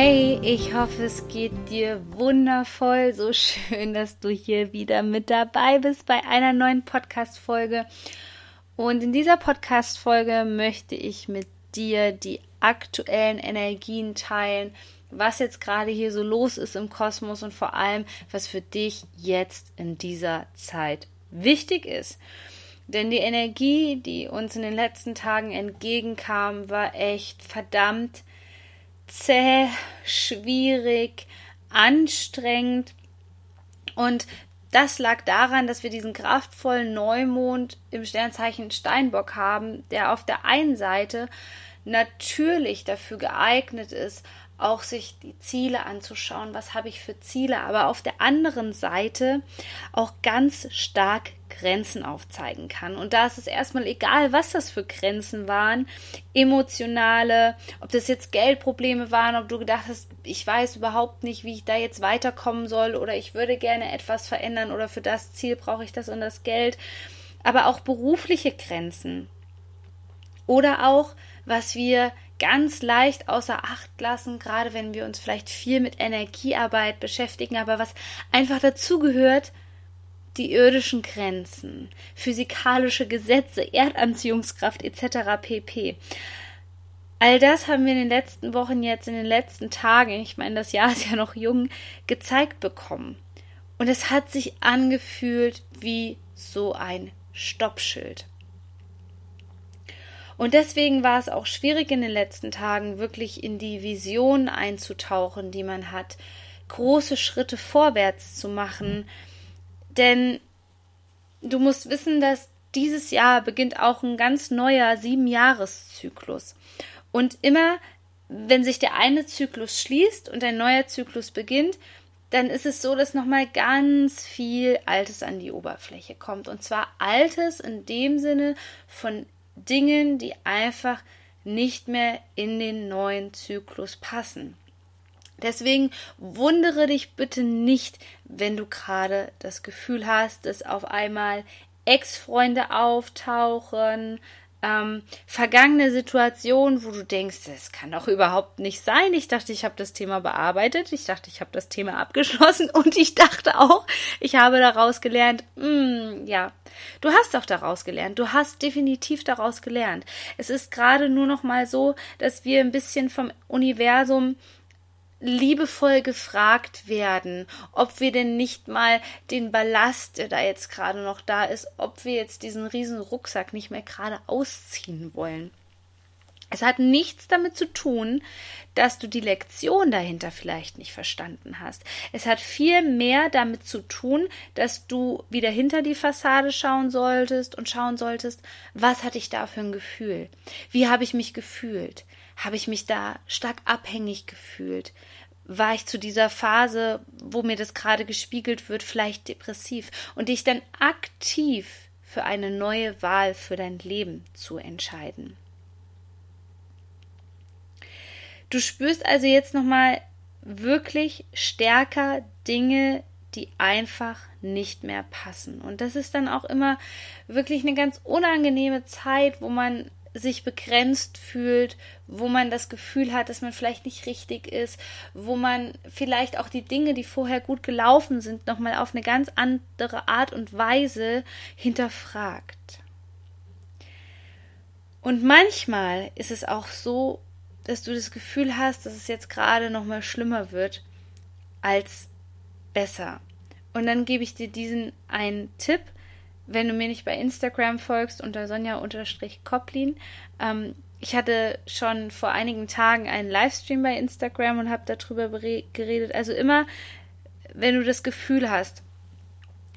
Hey, ich hoffe, es geht dir wundervoll. So schön, dass du hier wieder mit dabei bist bei einer neuen Podcast-Folge. Und in dieser Podcast-Folge möchte ich mit dir die aktuellen Energien teilen, was jetzt gerade hier so los ist im Kosmos und vor allem, was für dich jetzt in dieser Zeit wichtig ist. Denn die Energie, die uns in den letzten Tagen entgegenkam, war echt verdammt zäh, schwierig, anstrengend. Und das lag daran, dass wir diesen kraftvollen Neumond im Sternzeichen Steinbock haben, der auf der einen Seite natürlich dafür geeignet ist, auch sich die Ziele anzuschauen, was habe ich für Ziele, aber auf der anderen Seite auch ganz stark Grenzen aufzeigen kann. Und da ist es erstmal egal, was das für Grenzen waren, emotionale, ob das jetzt Geldprobleme waren, ob du gedacht hast, ich weiß überhaupt nicht, wie ich da jetzt weiterkommen soll oder ich würde gerne etwas verändern oder für das Ziel brauche ich das und das Geld, aber auch berufliche Grenzen. Oder auch, was wir ganz leicht außer Acht lassen, gerade wenn wir uns vielleicht viel mit Energiearbeit beschäftigen, aber was einfach dazugehört, die irdischen Grenzen, physikalische Gesetze, Erdanziehungskraft etc. pp. All das haben wir in den letzten Wochen jetzt, in den letzten Tagen, ich meine, das Jahr ist ja noch jung, gezeigt bekommen. Und es hat sich angefühlt wie so ein Stoppschild. Und deswegen war es auch schwierig in den letzten Tagen, wirklich in die Vision einzutauchen, die man hat, große Schritte vorwärts zu machen. Denn du musst wissen, dass dieses Jahr beginnt auch ein ganz neuer Siebenjahreszyklus. Und immer, wenn sich der eine Zyklus schließt und ein neuer Zyklus beginnt, dann ist es so, dass nochmal ganz viel Altes an die Oberfläche kommt. Und zwar Altes in dem Sinne von Dingen, die einfach nicht mehr in den neuen Zyklus passen. Deswegen wundere dich bitte nicht, wenn du gerade das Gefühl hast, dass auf einmal Ex-Freunde auftauchen, ähm, vergangene Situation, wo du denkst, das kann doch überhaupt nicht sein. Ich dachte, ich habe das Thema bearbeitet, ich dachte, ich habe das Thema abgeschlossen und ich dachte auch, ich habe daraus gelernt. Mm, ja, du hast auch daraus gelernt. Du hast definitiv daraus gelernt. Es ist gerade nur noch mal so, dass wir ein bisschen vom Universum liebevoll gefragt werden, ob wir denn nicht mal den Ballast, der da jetzt gerade noch da ist, ob wir jetzt diesen riesen Rucksack nicht mehr gerade ausziehen wollen. Es hat nichts damit zu tun, dass du die Lektion dahinter vielleicht nicht verstanden hast. Es hat viel mehr damit zu tun, dass du wieder hinter die Fassade schauen solltest und schauen solltest, was hatte ich da für ein Gefühl? Wie habe ich mich gefühlt? Habe ich mich da stark abhängig gefühlt? War ich zu dieser Phase, wo mir das gerade gespiegelt wird, vielleicht depressiv und dich dann aktiv für eine neue Wahl für dein Leben zu entscheiden? Du spürst also jetzt nochmal wirklich stärker Dinge, die einfach nicht mehr passen. Und das ist dann auch immer wirklich eine ganz unangenehme Zeit, wo man sich begrenzt fühlt, wo man das Gefühl hat, dass man vielleicht nicht richtig ist, wo man vielleicht auch die Dinge, die vorher gut gelaufen sind, nochmal auf eine ganz andere Art und Weise hinterfragt. Und manchmal ist es auch so, dass du das Gefühl hast, dass es jetzt gerade noch mal schlimmer wird als besser. Und dann gebe ich dir diesen einen Tipp, wenn du mir nicht bei Instagram folgst unter Sonja-Koplin. Ähm, ich hatte schon vor einigen Tagen einen Livestream bei Instagram und habe darüber geredet. Also immer, wenn du das Gefühl hast,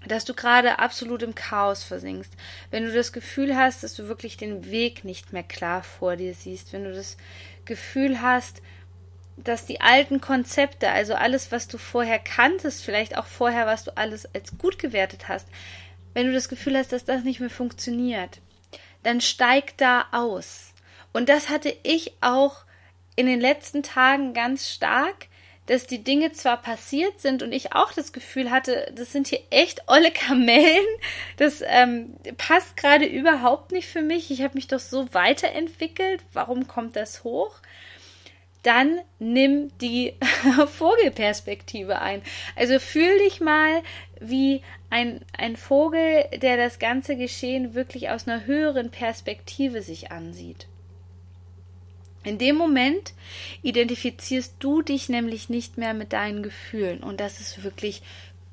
dass du gerade absolut im Chaos versinkst, wenn du das Gefühl hast, dass du wirklich den Weg nicht mehr klar vor dir siehst, wenn du das Gefühl hast, dass die alten Konzepte, also alles, was du vorher kanntest, vielleicht auch vorher, was du alles als gut gewertet hast, wenn du das Gefühl hast, dass das nicht mehr funktioniert, dann steig da aus. Und das hatte ich auch in den letzten Tagen ganz stark, dass die Dinge zwar passiert sind und ich auch das Gefühl hatte, das sind hier echt olle Kamellen, das ähm, passt gerade überhaupt nicht für mich, ich habe mich doch so weiterentwickelt, warum kommt das hoch? Dann nimm die Vogelperspektive ein. Also fühl dich mal wie ein, ein Vogel, der das ganze Geschehen wirklich aus einer höheren Perspektive sich ansieht. In dem Moment identifizierst du dich nämlich nicht mehr mit deinen Gefühlen und das ist wirklich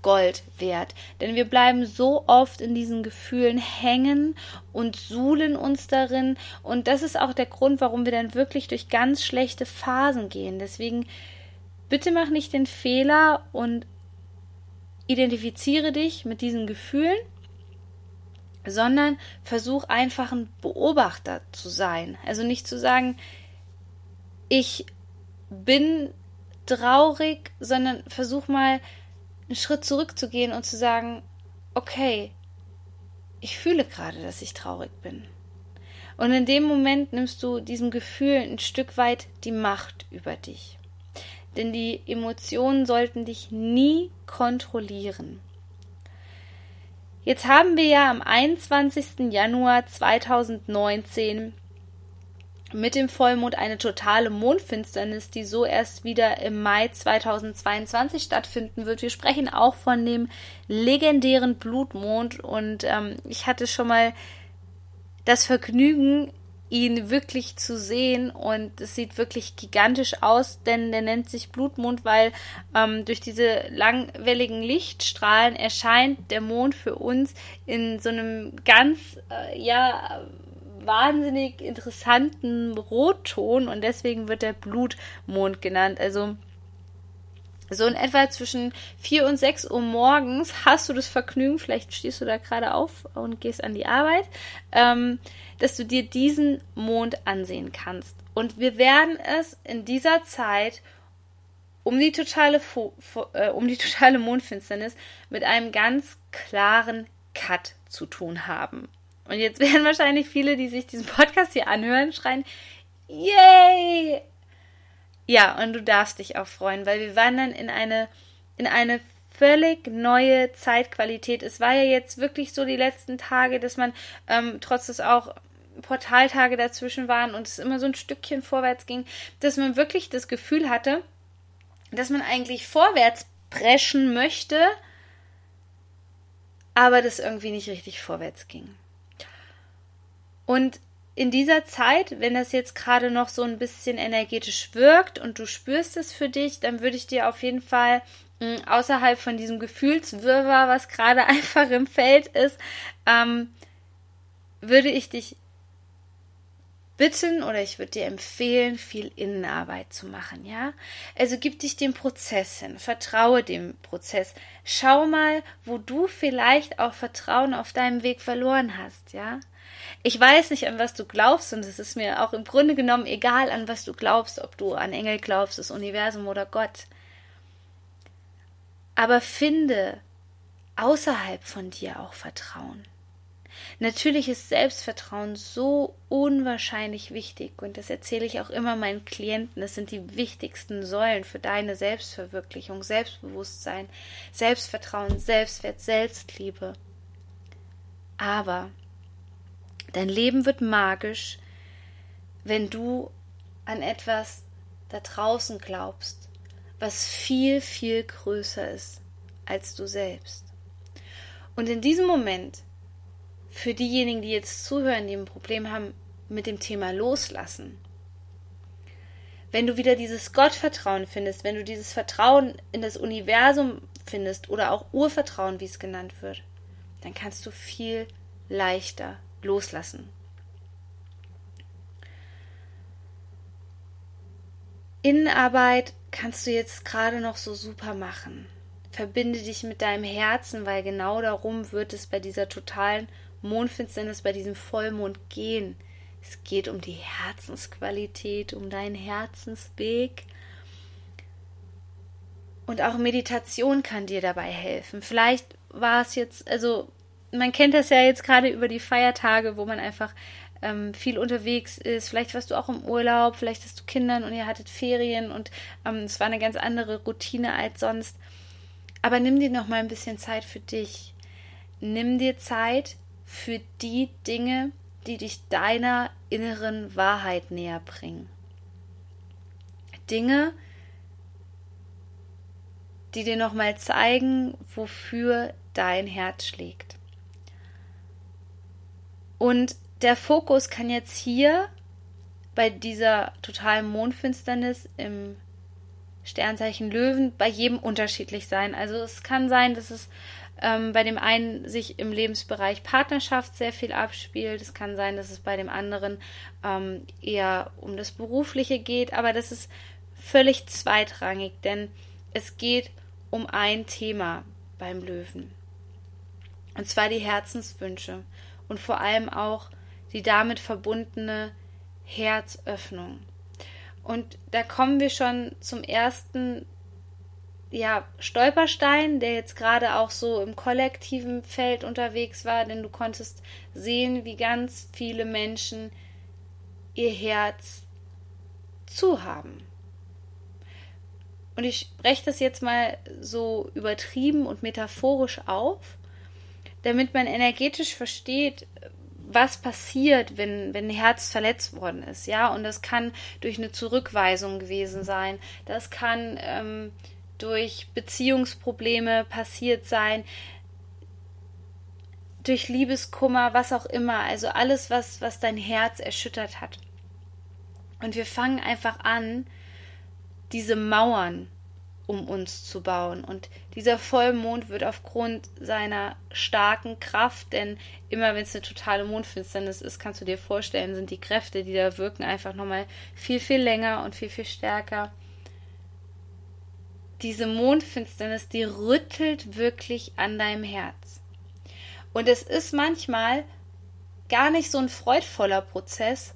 Gold wert. Denn wir bleiben so oft in diesen Gefühlen hängen und suhlen uns darin und das ist auch der Grund, warum wir dann wirklich durch ganz schlechte Phasen gehen. Deswegen bitte mach nicht den Fehler und identifiziere dich mit diesen Gefühlen, sondern versuch einfach ein Beobachter zu sein. Also nicht zu sagen, ich bin traurig, sondern versuch mal einen Schritt zurückzugehen und zu sagen, okay, ich fühle gerade, dass ich traurig bin. Und in dem Moment nimmst du diesem Gefühl ein Stück weit die Macht über dich. Denn die Emotionen sollten dich nie kontrollieren. Jetzt haben wir ja am 21. Januar 2019 mit dem Vollmond eine totale Mondfinsternis, die so erst wieder im Mai 2022 stattfinden wird. Wir sprechen auch von dem legendären Blutmond und ähm, ich hatte schon mal das Vergnügen, ihn wirklich zu sehen. Und es sieht wirklich gigantisch aus, denn der nennt sich Blutmond, weil ähm, durch diese langwelligen Lichtstrahlen erscheint der Mond für uns in so einem ganz äh, ja wahnsinnig interessanten Rotton. Und deswegen wird der Blutmond genannt. Also so in etwa zwischen 4 und 6 Uhr morgens. Hast du das Vergnügen, vielleicht stehst du da gerade auf und gehst an die Arbeit, ähm, dass du dir diesen Mond ansehen kannst. Und wir werden es in dieser Zeit um die totale, Fo äh, um die totale Mondfinsternis mit einem ganz klaren Cut zu tun haben. Und jetzt werden wahrscheinlich viele, die sich diesen Podcast hier anhören, schreien, yay! Ja, und du darfst dich auch freuen, weil wir wandern in eine, in eine völlig neue Zeitqualität. Es war ja jetzt wirklich so die letzten Tage, dass man, ähm, trotz dass auch Portaltage dazwischen waren und es immer so ein Stückchen vorwärts ging, dass man wirklich das Gefühl hatte, dass man eigentlich vorwärts preschen möchte, aber das irgendwie nicht richtig vorwärts ging. Und in dieser Zeit, wenn das jetzt gerade noch so ein bisschen energetisch wirkt und du spürst es für dich, dann würde ich dir auf jeden Fall hm, außerhalb von diesem Gefühlswirrwarr, was gerade einfach im Feld ist, ähm, würde ich dich bitten oder ich würde dir empfehlen, viel Innenarbeit zu machen, ja? Also gib dich dem Prozess hin, vertraue dem Prozess. Schau mal, wo du vielleicht auch Vertrauen auf deinem Weg verloren hast, ja? Ich weiß nicht, an was du glaubst, und es ist mir auch im Grunde genommen egal, an was du glaubst, ob du an Engel glaubst, das Universum oder Gott. Aber finde außerhalb von dir auch Vertrauen. Natürlich ist Selbstvertrauen so unwahrscheinlich wichtig und das erzähle ich auch immer meinen Klienten. Das sind die wichtigsten Säulen für deine Selbstverwirklichung, Selbstbewusstsein, Selbstvertrauen, Selbstwert, Selbstliebe. Aber Dein Leben wird magisch, wenn du an etwas da draußen glaubst, was viel, viel größer ist als du selbst. Und in diesem Moment, für diejenigen, die jetzt zuhören, die ein Problem haben mit dem Thema Loslassen, wenn du wieder dieses Gottvertrauen findest, wenn du dieses Vertrauen in das Universum findest oder auch Urvertrauen, wie es genannt wird, dann kannst du viel leichter loslassen. Innenarbeit kannst du jetzt gerade noch so super machen. Verbinde dich mit deinem Herzen, weil genau darum wird es bei dieser totalen Mondfinsternis, bei diesem Vollmond gehen. Es geht um die Herzensqualität, um deinen Herzensweg. Und auch Meditation kann dir dabei helfen. Vielleicht war es jetzt, also man kennt das ja jetzt gerade über die Feiertage, wo man einfach ähm, viel unterwegs ist. Vielleicht warst du auch im Urlaub, vielleicht hast du Kinder und ihr hattet Ferien und ähm, es war eine ganz andere Routine als sonst. Aber nimm dir noch mal ein bisschen Zeit für dich. Nimm dir Zeit für die Dinge, die dich deiner inneren Wahrheit näher bringen. Dinge, die dir nochmal zeigen, wofür dein Herz schlägt. Und der Fokus kann jetzt hier bei dieser totalen Mondfinsternis im Sternzeichen Löwen bei jedem unterschiedlich sein. Also es kann sein, dass es ähm, bei dem einen sich im Lebensbereich Partnerschaft sehr viel abspielt. Es kann sein, dass es bei dem anderen ähm, eher um das Berufliche geht, aber das ist völlig zweitrangig, denn es geht um ein Thema beim Löwen. Und zwar die Herzenswünsche und vor allem auch die damit verbundene Herzöffnung. Und da kommen wir schon zum ersten ja, Stolperstein, der jetzt gerade auch so im kollektiven Feld unterwegs war, denn du konntest sehen, wie ganz viele Menschen ihr Herz zu haben. Und ich spreche das jetzt mal so übertrieben und metaphorisch auf, damit man energetisch versteht, was passiert, wenn, wenn ein Herz verletzt worden ist, ja, und das kann durch eine Zurückweisung gewesen sein, das kann ähm, durch Beziehungsprobleme passiert sein, durch Liebeskummer, was auch immer, also alles, was, was dein Herz erschüttert hat. Und wir fangen einfach an, diese Mauern um uns zu bauen. Und dieser Vollmond wird aufgrund seiner starken Kraft, denn immer wenn es eine totale Mondfinsternis ist, kannst du dir vorstellen, sind die Kräfte, die da wirken, einfach nochmal viel, viel länger und viel, viel stärker diese Mondfinsternis, die rüttelt wirklich an deinem Herz. Und es ist manchmal gar nicht so ein freudvoller Prozess,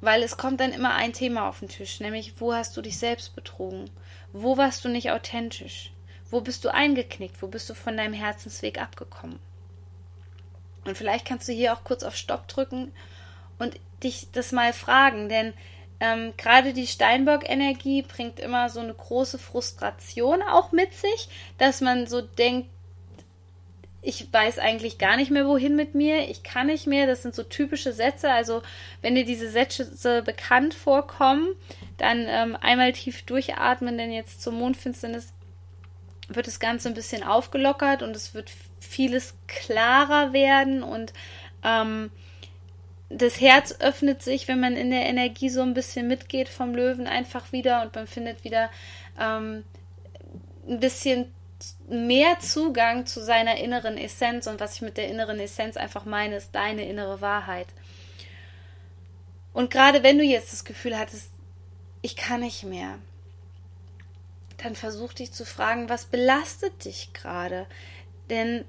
weil es kommt dann immer ein Thema auf den Tisch, nämlich wo hast du dich selbst betrogen? Wo warst du nicht authentisch? Wo bist du eingeknickt? Wo bist du von deinem Herzensweg abgekommen? Und vielleicht kannst du hier auch kurz auf Stopp drücken und dich das mal fragen, denn ähm, Gerade die Steinbock-Energie bringt immer so eine große Frustration auch mit sich, dass man so denkt, ich weiß eigentlich gar nicht mehr, wohin mit mir, ich kann nicht mehr. Das sind so typische Sätze. Also, wenn dir diese Sätze bekannt vorkommen, dann ähm, einmal tief durchatmen, denn jetzt zur Mondfinsternis wird das Ganze ein bisschen aufgelockert und es wird vieles klarer werden und ähm, das Herz öffnet sich, wenn man in der Energie so ein bisschen mitgeht vom Löwen einfach wieder und man findet wieder ähm, ein bisschen mehr Zugang zu seiner inneren Essenz und was ich mit der inneren Essenz einfach meine, ist deine innere Wahrheit. Und gerade wenn du jetzt das Gefühl hattest, ich kann nicht mehr, dann versuch dich zu fragen, was belastet dich gerade? Denn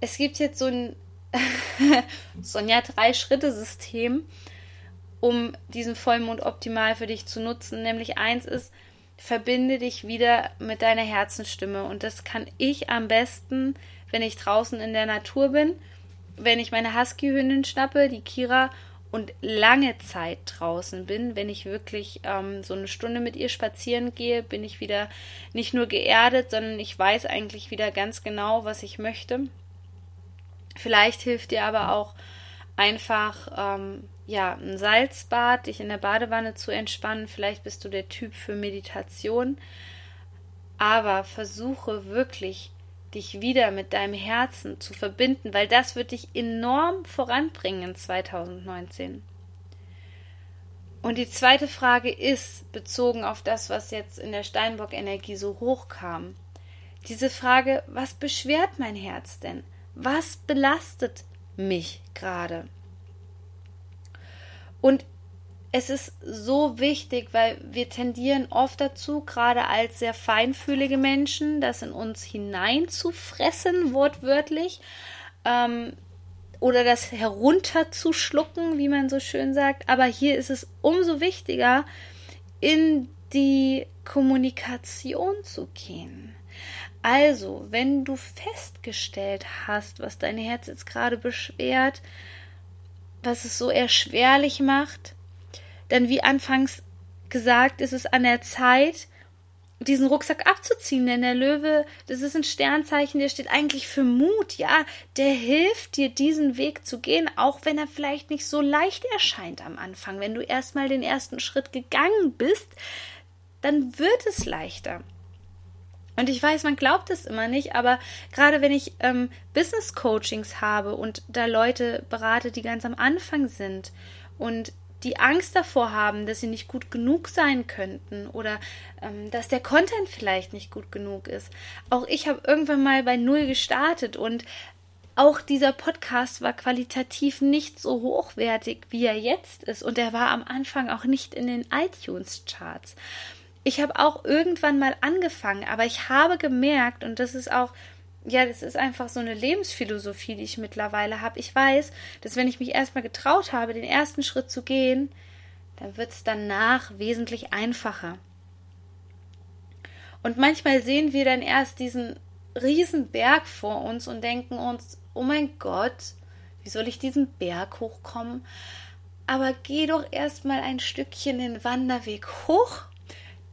es gibt jetzt so ein Sonja Drei-Schritte-System, um diesen Vollmond optimal für dich zu nutzen. Nämlich eins ist, verbinde dich wieder mit deiner Herzensstimme. Und das kann ich am besten, wenn ich draußen in der Natur bin, wenn ich meine Husky-Hündin schnappe, die Kira, und lange Zeit draußen bin, wenn ich wirklich ähm, so eine Stunde mit ihr spazieren gehe, bin ich wieder nicht nur geerdet, sondern ich weiß eigentlich wieder ganz genau, was ich möchte. Vielleicht hilft dir aber auch einfach ähm, ja ein Salzbad, dich in der Badewanne zu entspannen. Vielleicht bist du der Typ für Meditation. Aber versuche wirklich dich wieder mit deinem Herzen zu verbinden, weil das wird dich enorm voranbringen in 2019. Und die zweite Frage ist, bezogen auf das, was jetzt in der Steinbock-Energie so hochkam, diese Frage, was beschwert mein Herz denn? Was belastet mich gerade? Und es ist so wichtig, weil wir tendieren oft dazu, gerade als sehr feinfühlige Menschen, das in uns hineinzufressen, wortwörtlich, ähm, oder das herunterzuschlucken, wie man so schön sagt. Aber hier ist es umso wichtiger, in die Kommunikation zu gehen. Also, wenn du festgestellt hast, was dein Herz jetzt gerade beschwert, was es so erschwerlich macht, dann wie anfangs gesagt, ist es an der Zeit, diesen Rucksack abzuziehen, denn der Löwe, das ist ein Sternzeichen, der steht eigentlich für Mut, ja, der hilft dir, diesen Weg zu gehen, auch wenn er vielleicht nicht so leicht erscheint am Anfang. Wenn du erstmal den ersten Schritt gegangen bist, dann wird es leichter. Und ich weiß, man glaubt es immer nicht, aber gerade wenn ich ähm, Business Coachings habe und da Leute berate, die ganz am Anfang sind und die Angst davor haben, dass sie nicht gut genug sein könnten oder ähm, dass der Content vielleicht nicht gut genug ist. Auch ich habe irgendwann mal bei Null gestartet und auch dieser Podcast war qualitativ nicht so hochwertig, wie er jetzt ist. Und er war am Anfang auch nicht in den iTunes-Charts. Ich habe auch irgendwann mal angefangen, aber ich habe gemerkt, und das ist auch, ja, das ist einfach so eine Lebensphilosophie, die ich mittlerweile habe. Ich weiß, dass wenn ich mich erstmal getraut habe, den ersten Schritt zu gehen, dann wird es danach wesentlich einfacher. Und manchmal sehen wir dann erst diesen riesen Berg vor uns und denken uns, oh mein Gott, wie soll ich diesen Berg hochkommen? Aber geh doch erstmal ein Stückchen den Wanderweg hoch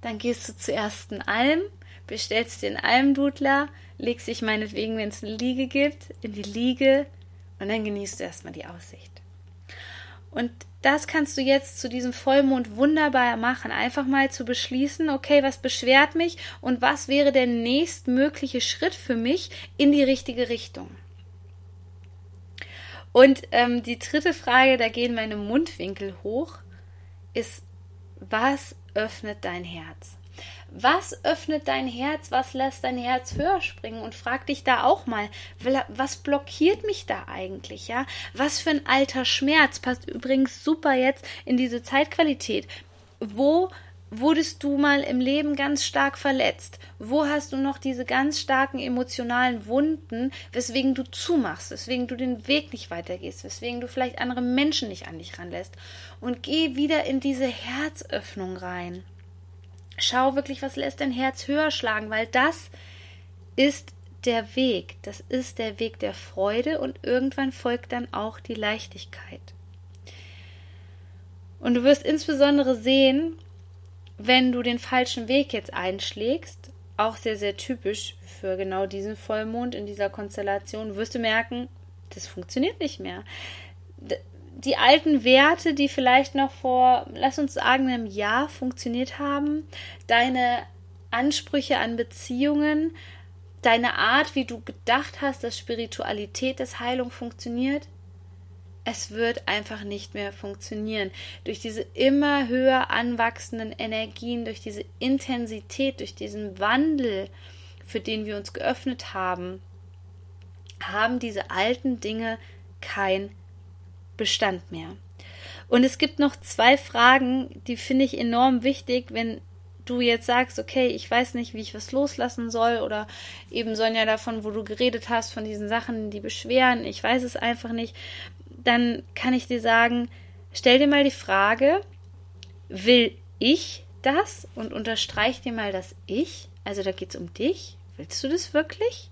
dann gehst du zuerst in Alm, bestellst dir einen Almdudler, legst dich meinetwegen, wenn es eine Liege gibt, in die Liege und dann genießt du erstmal die Aussicht. Und das kannst du jetzt zu diesem Vollmond wunderbar machen. Einfach mal zu beschließen, okay, was beschwert mich und was wäre der nächstmögliche Schritt für mich in die richtige Richtung. Und ähm, die dritte Frage, da gehen meine Mundwinkel hoch, ist, was öffnet dein Herz? Was öffnet dein Herz? Was lässt dein Herz höher springen? Und frag dich da auch mal, was blockiert mich da eigentlich? Ja, was für ein alter Schmerz passt übrigens super jetzt in diese Zeitqualität. Wo wurdest du mal im Leben ganz stark verletzt? Wo hast du noch diese ganz starken emotionalen Wunden, weswegen du zumachst, weswegen du den Weg nicht weitergehst, weswegen du vielleicht andere Menschen nicht an dich ranlässt? Und geh wieder in diese Herzöffnung rein. Schau wirklich, was lässt dein Herz höher schlagen, weil das ist der Weg. Das ist der Weg der Freude und irgendwann folgt dann auch die Leichtigkeit. Und du wirst insbesondere sehen, wenn du den falschen Weg jetzt einschlägst, auch sehr, sehr typisch für genau diesen Vollmond in dieser Konstellation, wirst du merken, das funktioniert nicht mehr. Die alten Werte, die vielleicht noch vor, lass uns sagen, einem Jahr funktioniert haben, deine Ansprüche an Beziehungen, deine Art, wie du gedacht hast, dass Spiritualität, dass Heilung funktioniert, es wird einfach nicht mehr funktionieren. Durch diese immer höher anwachsenden Energien, durch diese Intensität, durch diesen Wandel, für den wir uns geöffnet haben, haben diese alten Dinge kein Bestand mehr. Und es gibt noch zwei Fragen, die finde ich enorm wichtig, wenn du jetzt sagst, okay, ich weiß nicht, wie ich was loslassen soll oder eben Sonja davon, wo du geredet hast, von diesen Sachen, die beschweren, ich weiß es einfach nicht, dann kann ich dir sagen, stell dir mal die Frage, will ich das? Und unterstreich dir mal das Ich. Also da geht es um dich. Willst du das wirklich?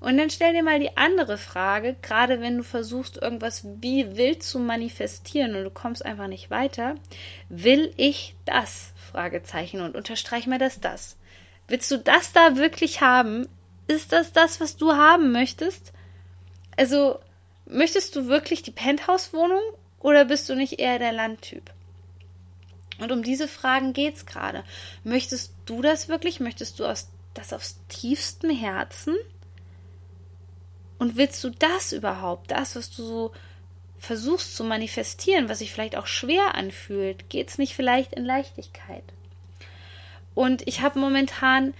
Und dann stell dir mal die andere Frage, gerade wenn du versuchst, irgendwas wie wild zu manifestieren und du kommst einfach nicht weiter. Will ich das? Fragezeichen und unterstreich mal das das. Willst du das da wirklich haben? Ist das das, was du haben möchtest? Also, möchtest du wirklich die Penthouse-Wohnung oder bist du nicht eher der Landtyp? Und um diese Fragen geht es gerade. Möchtest du das wirklich? Möchtest du aus, das aus tiefstem Herzen? Und willst du das überhaupt? Das, was du so versuchst zu manifestieren, was sich vielleicht auch schwer anfühlt, geht es nicht vielleicht in Leichtigkeit? Und ich habe momentan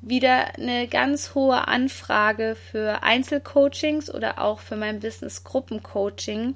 wieder eine ganz hohe Anfrage für Einzelcoachings oder auch für mein Business Gruppencoaching.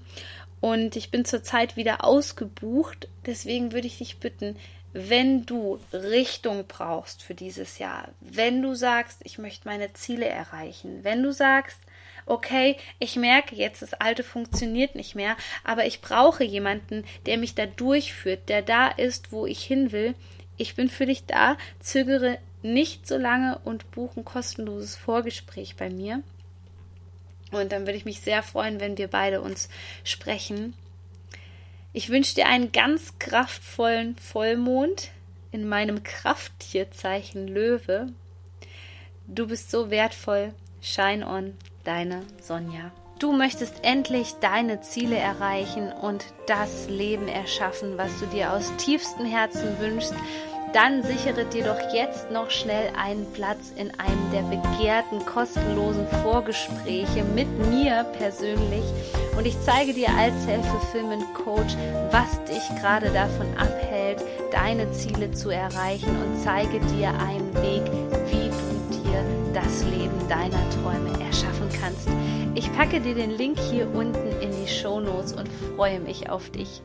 Und ich bin zurzeit wieder ausgebucht. Deswegen würde ich dich bitten, wenn du Richtung brauchst für dieses Jahr, wenn du sagst, ich möchte meine Ziele erreichen, wenn du sagst, okay, ich merke jetzt, das Alte funktioniert nicht mehr, aber ich brauche jemanden, der mich da durchführt, der da ist, wo ich hin will. Ich bin für dich da, zögere nicht so lange und buche ein kostenloses Vorgespräch bei mir. Und dann würde ich mich sehr freuen, wenn wir beide uns sprechen. Ich wünsche dir einen ganz kraftvollen Vollmond in meinem Krafttierzeichen Löwe. Du bist so wertvoll. Shine on, deine Sonja. Du möchtest endlich deine Ziele erreichen und das Leben erschaffen, was du dir aus tiefstem Herzen wünschst dann sichere dir doch jetzt noch schnell einen Platz in einem der begehrten kostenlosen Vorgespräche mit mir persönlich und ich zeige dir als Self-Fulfillment-Coach, was dich gerade davon abhält, deine Ziele zu erreichen und zeige dir einen Weg, wie du dir das Leben deiner Träume erschaffen kannst. Ich packe dir den Link hier unten in die Show Notes und freue mich auf dich.